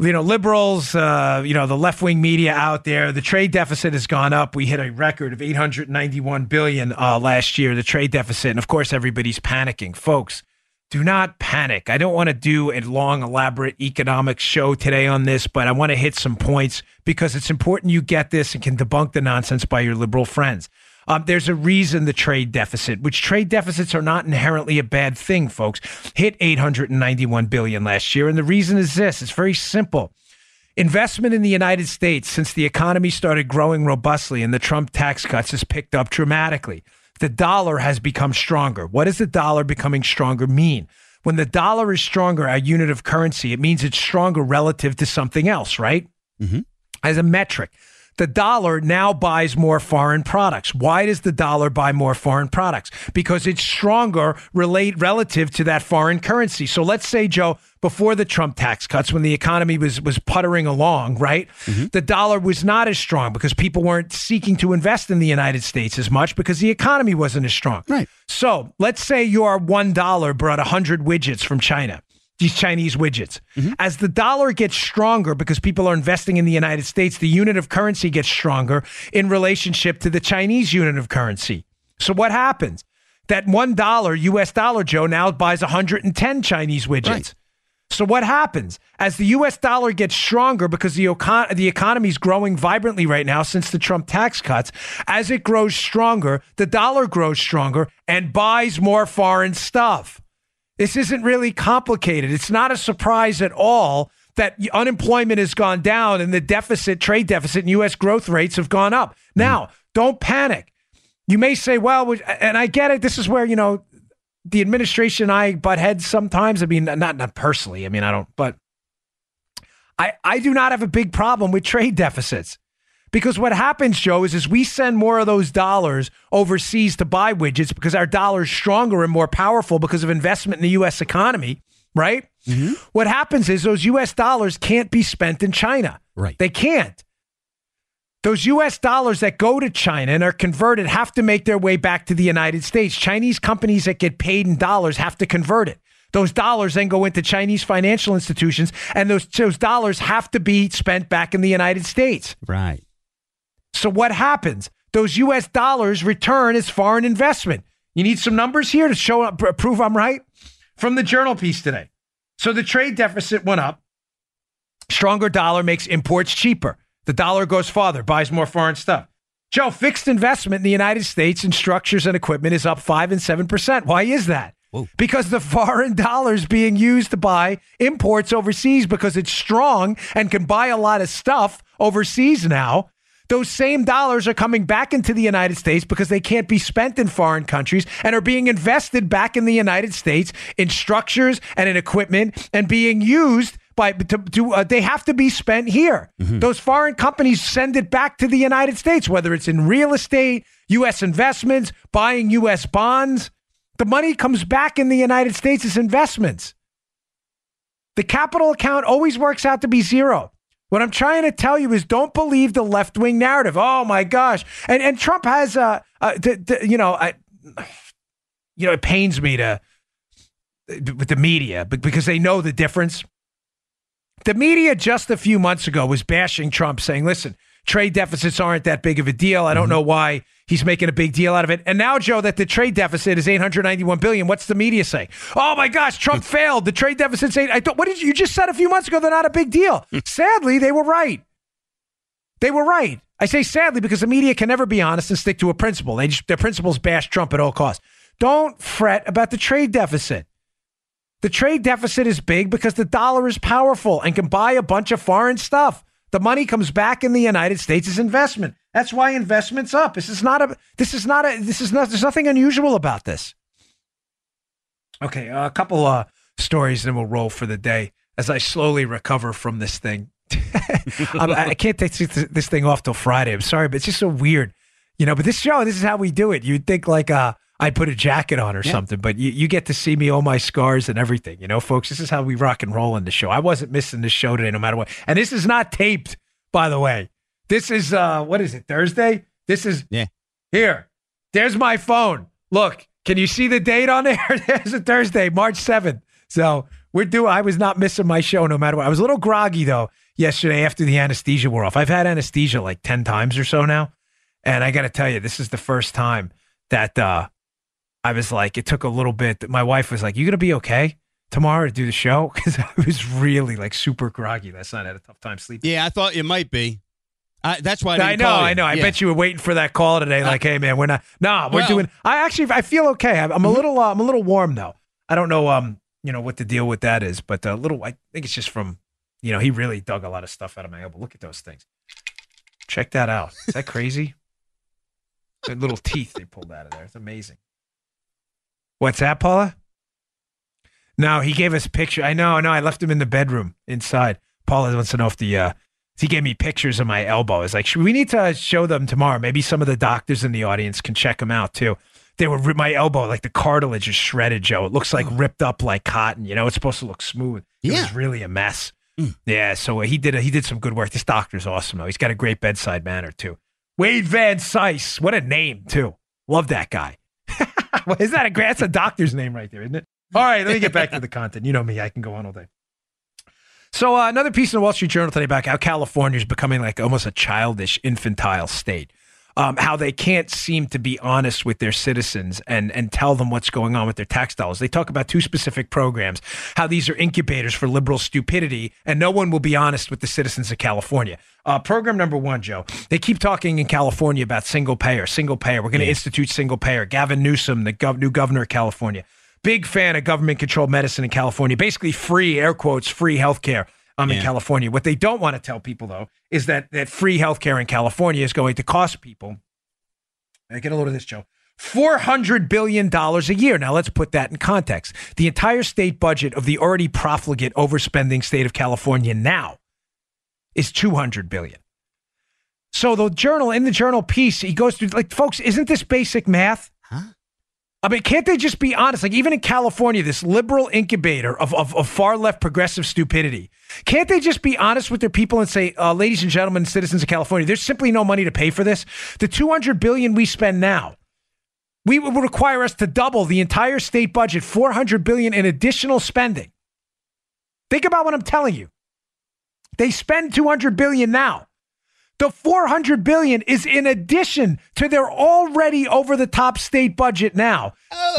You know, liberals, uh, you know, the left wing media out there, the trade deficit has gone up. We hit a record of 891 billion uh, last year, the trade deficit. And of course, everybody's panicking. Folks, do not panic. I don't want to do a long, elaborate economic show today on this, but I want to hit some points because it's important you get this and can debunk the nonsense by your liberal friends. Um, there's a reason the trade deficit, which trade deficits are not inherently a bad thing, folks, hit 891 billion last year, and the reason is this: it's very simple. Investment in the United States since the economy started growing robustly and the Trump tax cuts has picked up dramatically. The dollar has become stronger. What does the dollar becoming stronger mean? When the dollar is stronger, our unit of currency, it means it's stronger relative to something else, right? As a metric. The dollar now buys more foreign products. Why does the dollar buy more foreign products? Because it's stronger relate relative to that foreign currency. So let's say, Joe, before the Trump tax cuts, when the economy was was puttering along, right? Mm-hmm. The dollar was not as strong because people weren't seeking to invest in the United States as much because the economy wasn't as strong. Right. So let's say your one dollar brought hundred widgets from China. These Chinese widgets. Mm-hmm. As the dollar gets stronger because people are investing in the United States, the unit of currency gets stronger in relationship to the Chinese unit of currency. So what happens? That one dollar US dollar, Joe, now buys 110 Chinese widgets. Right. So what happens as the U.S. dollar gets stronger because the econ- the economy is growing vibrantly right now since the Trump tax cuts? As it grows stronger, the dollar grows stronger and buys more foreign stuff. This isn't really complicated. It's not a surprise at all that unemployment has gone down and the deficit, trade deficit, and U.S. growth rates have gone up. Mm. Now, don't panic. You may say, well, and I get it. This is where, you know, the administration and I butt heads sometimes. I mean, not not personally. I mean, I don't, but I I do not have a big problem with trade deficits. Because what happens, Joe, is as we send more of those dollars overseas to buy widgets because our dollar is stronger and more powerful because of investment in the US economy, right? Mm-hmm. What happens is those US dollars can't be spent in China. Right. They can't. Those US dollars that go to China and are converted have to make their way back to the United States. Chinese companies that get paid in dollars have to convert it. Those dollars then go into Chinese financial institutions, and those, those dollars have to be spent back in the United States. Right. So what happens? Those US dollars return as foreign investment. You need some numbers here to show up, prove I'm right? From the journal piece today. So the trade deficit went up. Stronger dollar makes imports cheaper. The dollar goes farther, buys more foreign stuff. Joe, fixed investment in the United States in structures and equipment is up 5 and 7%. Why is that? Whoa. Because the foreign dollar is being used to buy imports overseas because it's strong and can buy a lot of stuff overseas now. Those same dollars are coming back into the United States because they can't be spent in foreign countries and are being invested back in the United States in structures and in equipment and being used by to, to uh, they have to be spent here. Mm-hmm. Those foreign companies send it back to the United States, whether it's in real estate, U.S. investments, buying U.S. bonds. The money comes back in the United States as investments. The capital account always works out to be zero. What I'm trying to tell you is don't believe the left wing narrative. Oh my gosh. And and Trump has uh, uh you know, I, you know, it pains me to with the media because they know the difference. The media just a few months ago was bashing Trump, saying, listen, trade deficits aren't that big of a deal. I don't mm-hmm. know why he's making a big deal out of it. And now, Joe, that the trade deficit is 891 billion. What's the media say? Oh my gosh, Trump failed. The trade deficit's eight. I thought, what did you, you just said a few months ago? They're not a big deal. Sadly, they were right. They were right. I say sadly because the media can never be honest and stick to a principle. They just, their principles bash Trump at all costs. Don't fret about the trade deficit. The trade deficit is big because the dollar is powerful and can buy a bunch of foreign stuff. The money comes back in the United States as investment. That's why investment's up. This is not a this is not a this is not there's nothing unusual about this. Okay, a couple uh stories and we'll roll for the day as I slowly recover from this thing. [LAUGHS] I can't take this thing off till Friday. I'm sorry, but it's just so weird. You know, but this show, this is how we do it. You'd think like uh I put a jacket on or yeah. something, but you, you get to see me, all my scars and everything. You know, folks, this is how we rock and roll in the show. I wasn't missing the show today, no matter what. And this is not taped, by the way. This is, uh, what is it, Thursday? This is, yeah. Here, there's my phone. Look, can you see the date on [LAUGHS] there? there's a Thursday, March 7th. So we're doing, I was not missing my show no matter what. I was a little groggy though yesterday after the anesthesia wore off. I've had anesthesia like 10 times or so now. And I got to tell you, this is the first time that, uh, I was like, it took a little bit. My wife was like, "You gonna be okay tomorrow to do the show?" [LAUGHS] Because I was really like super groggy last night. I had a tough time sleeping. Yeah, I thought you might be. I, that's why I, I know. I know. I bet you were waiting for that call today. Like, uh, hey man, we're not. Nah, we're well, doing. I actually, I feel okay. I'm, I'm a mm-hmm. little. Uh, I'm a little warm though. I don't know. Um, you know what the deal with that is, but a little. I think it's just from. You know, he really dug a lot of stuff out of my elbow. Look at those things. Check that out. Is that crazy? [LAUGHS] the little teeth they pulled out of there. It's amazing. What's that, Paula? No, he gave us picture. I know, I know. I left him in the bedroom inside. Paula wants to know if the uh, he gave me pictures of my elbow. It's like we need to show them tomorrow. Maybe some of the doctors in the audience can check them out too. They were my elbow, like the cartilage is shredded, Joe. It looks like oh. ripped up like cotton. You know, it's supposed to look smooth. It yeah. was really a mess. Mm. Yeah, so uh, he did a, he did some good work. This doctor's awesome though. He's got a great bedside manner too. Wade Van Cise, what a name too. Love that guy. Well, [LAUGHS] is that a that's a doctor's name right there, isn't it? All right, let me get back to the content. You know me, I can go on all day. So uh, another piece in the Wall Street Journal today about how California is becoming like almost a childish, infantile state. Um, how they can't seem to be honest with their citizens and and tell them what's going on with their tax dollars. They talk about two specific programs, how these are incubators for liberal stupidity, and no one will be honest with the citizens of California. Uh, program number one, Joe. They keep talking in California about single payer, single payer. We're going to yeah. institute single payer. Gavin Newsom, the gov- new governor of California, big fan of government controlled medicine in California. Basically, free air quotes, free healthcare. Um, yeah. in California. What they don't want to tell people though is that that free healthcare in California is going to cost people. Get a load of this, Joe. $400 billion a year. Now, let's put that in context. The entire state budget of the already profligate overspending state of California now is 200 billion. So the journal in the journal piece, he goes through like, folks, isn't this basic math? Huh? I mean, can't they just be honest? Like, even in California, this liberal incubator of, of, of far left progressive stupidity, can't they just be honest with their people and say, uh, ladies and gentlemen, citizens of California, there's simply no money to pay for this? The 200 billion we spend now, we would require us to double the entire state budget, 400 billion in additional spending. Think about what I'm telling you. They spend 200 billion now. The 400 billion is in addition to their already over the top state budget now.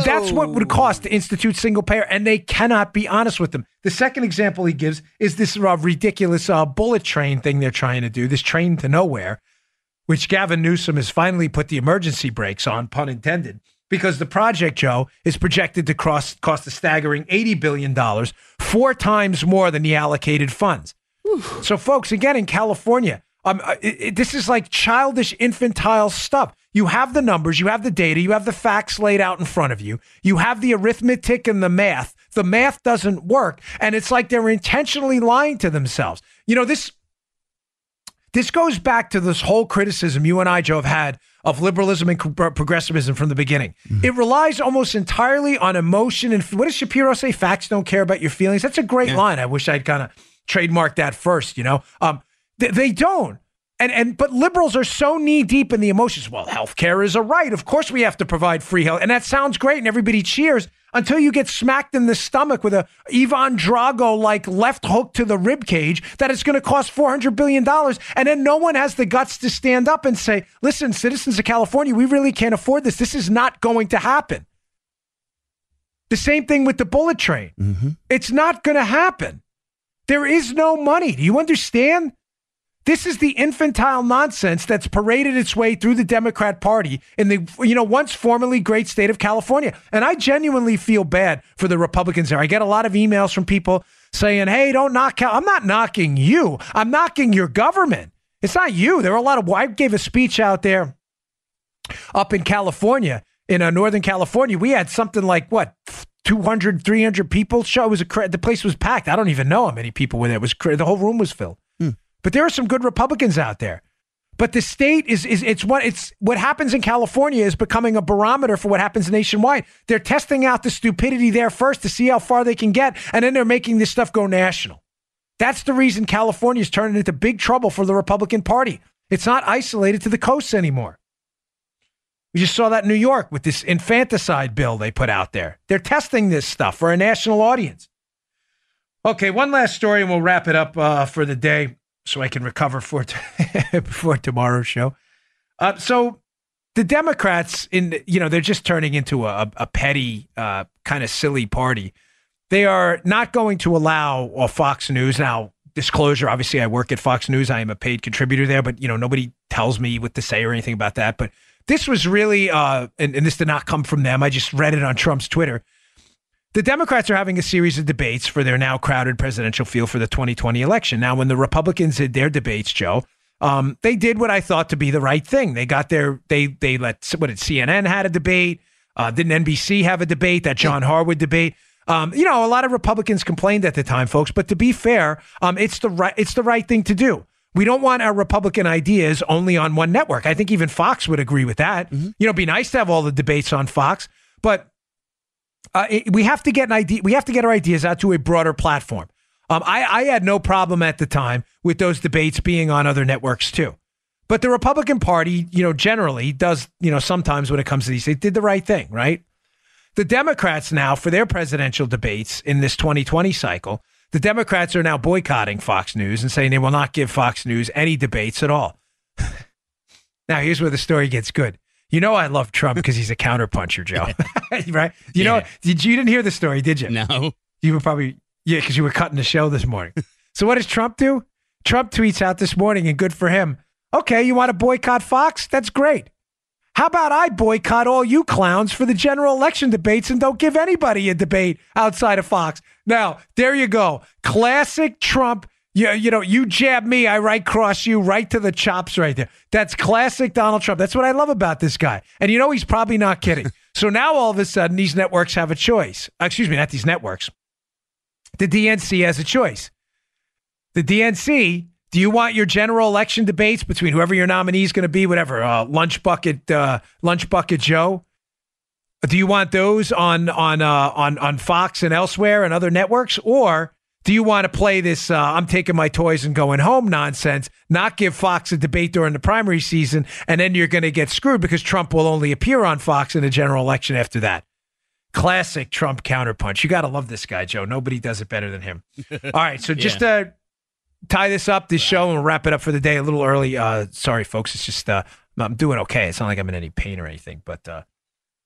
That's what would cost to institute single payer, and they cannot be honest with them. The second example he gives is this uh, ridiculous uh, bullet train thing they're trying to do, this train to nowhere, which Gavin Newsom has finally put the emergency brakes on, pun intended, because the project, Joe, is projected to cost, cost a staggering $80 billion, four four times more than the allocated funds. So, folks, again, in California, um, uh, it, it- this is like childish, infantile stuff. You have the numbers, you have the data, you have the facts laid out in front of you, you have the arithmetic and the math. The math doesn't work, and it's like they're intentionally lying to themselves. You know this. This goes back to this whole criticism you and I, Joe, have had of liberalism and progressivism from the beginning. It relies almost entirely on emotion and what does Shapiro say? Facts don't care about your feelings. That's a great line. I wish I'd kind of trademarked that first. You know, um, they, they don't. And and but liberals are so knee deep in the emotions. Well, healthcare is a right. Of course, we have to provide free health, and that sounds great, and everybody cheers until you get smacked in the stomach with a Ivan Drago like left hook to the rib cage that it's going to cost four hundred billion dollars, and then no one has the guts to stand up and say, "Listen, citizens of California, we really can't afford this. This is not going to happen." The same thing with the bullet train. Mm-hmm. It's not going to happen. There is no money. Do you understand? This is the infantile nonsense that's paraded its way through the Democrat Party in the you know once formerly great state of California. And I genuinely feel bad for the Republicans there. I get a lot of emails from people saying, "Hey, don't knock Cal." I'm not knocking you. I'm knocking your government. It's not you. There are a lot of I gave a speech out there up in California, in uh, Northern California. We had something like what 200, 300 people show. It was a the place was packed. I don't even know how many people were there. It was the whole room was filled. But there are some good Republicans out there. But the state is is it's what it's what happens in California is becoming a barometer for what happens nationwide. They're testing out the stupidity there first to see how far they can get, and then they're making this stuff go national. That's the reason California is turning into big trouble for the Republican Party. It's not isolated to the coasts anymore. We just saw that in New York with this infanticide bill they put out there. They're testing this stuff for a national audience. Okay, one last story, and we'll wrap it up uh, for the day so I can recover for t- [LAUGHS] before tomorrow's show. Uh, so the Democrats, in you know, they're just turning into a, a petty, uh, kind of silly party. They are not going to allow uh, Fox News now. Disclosure: Obviously, I work at Fox News. I am a paid contributor there, but you know, nobody tells me what to say or anything about that. But this was really, uh, and, and this did not come from them. I just read it on Trump's Twitter. The Democrats are having a series of debates for their now crowded presidential field for the 2020 election. Now, when the Republicans did their debates, Joe, um, they did what I thought to be the right thing. They got their they they let what did CNN had a debate? Uh, didn't NBC have a debate? That John Harwood debate. Um, you know, a lot of Republicans complained at the time, folks. But to be fair, um, it's the right it's the right thing to do. We don't want our Republican ideas only on one network. I think even Fox would agree with that. You know, it'd be nice to have all the debates on Fox, but uh, it- we have to get an idea. We have to get our ideas out to a broader platform. Um, I, I had no problem at the time with those debates being on other networks too. But the Republican Party, you know, generally does, you know, sometimes when it comes to these, they did the right thing, right? The Democrats now, for their presidential debates in this 2020 cycle, the Democrats are now boycotting Fox News and saying they will not give Fox News any debates at all. [LAUGHS] now, here's where the story gets good. You know, I love Trump because he's a counterpuncher, Joe. [LAUGHS] [LAUGHS] right? You know, did you, you didn't hear the story, did you? No. You were probably yeah, because you were cutting the show this morning. [LAUGHS] so what does Trump do? Trump tweets out this morning, and good for him. Okay, you want to boycott Fox? That's great. How about I boycott all you clowns for the general election debates and don't give anybody a debate outside of Fox? Now, there you go. Classic Trump. You, you know, you jab me, I right cross you right to the chops right there. That's classic Donald Trump. That's what I love about this guy. And you know, he's probably not kidding. [LAUGHS] so now all of a sudden, these networks have a choice. Excuse me, not these networks the DNC has a choice. The DNC, do you want your general election debates between whoever your nominee is going to be, whatever, uh, lunch bucket, uh, lunch bucket Joe? Do you want those on on uh, on on Fox and elsewhere and other networks, or do you want to play this? Uh, I'm taking my toys and going home nonsense. Not give Fox a debate during the primary season, and then you're going to get screwed because Trump will only appear on Fox in the general election after that. Classic Trump counterpunch. You got to love this guy, Joe. Nobody does it better than him. [LAUGHS] All right, so just uh, tie this up, this show, and wrap it up for the day a little early. Uh, sorry, folks. It's just uh, I'm doing okay. It's not like I'm in any pain or anything, but uh,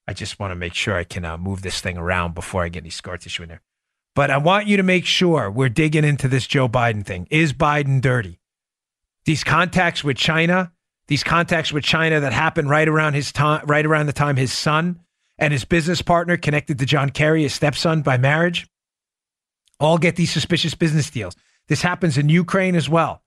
I just want to make sure I can uh, move this thing around before I get any scar tissue in there. But I want you to make sure we're digging into this Joe Biden thing. Is Biden dirty? These contacts with China, these contacts with China that happened right around his time, right around the time his son and his business partner connected to John Kerry, his stepson by marriage, all get these suspicious business deals. This happens in Ukraine as well.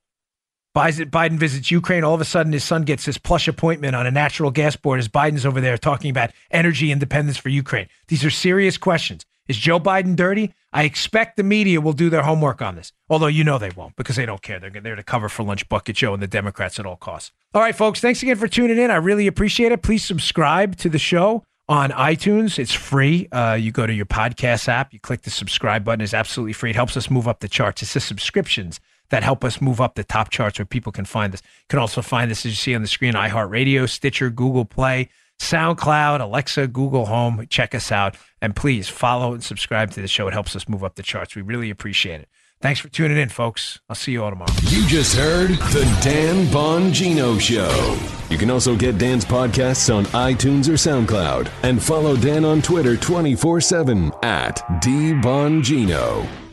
Biden visits Ukraine. All of a sudden, his son gets this plush appointment on a natural gas board as Biden's over there talking about energy independence for Ukraine. These are serious questions. Is Joe Biden dirty? I expect the media will do their homework on this, although you know they won't because they don't care. They're there to cover for Lunch Bucket Joe and the Democrats at all costs. All right, folks, thanks again for tuning in. I really appreciate it. Please subscribe to the show on iTunes. It's free. Uh, you go to your podcast app, you click the subscribe button. It's absolutely free. It helps us move up the charts. It's the subscriptions that help us move up the top charts where people can find this. You can also find this as you see on the screen: iHeartRadio, Stitcher, Google Play. SoundCloud, Alexa, Google Home. Check us out. And please follow and subscribe to the show. It helps us move up the charts. We really appreciate it. Thanks for tuning in, folks. I'll see you all tomorrow. You just heard The Dan Bongino Show. You can also get Dan's podcasts on iTunes or SoundCloud and follow Dan on Twitter 24 7 at DBongino.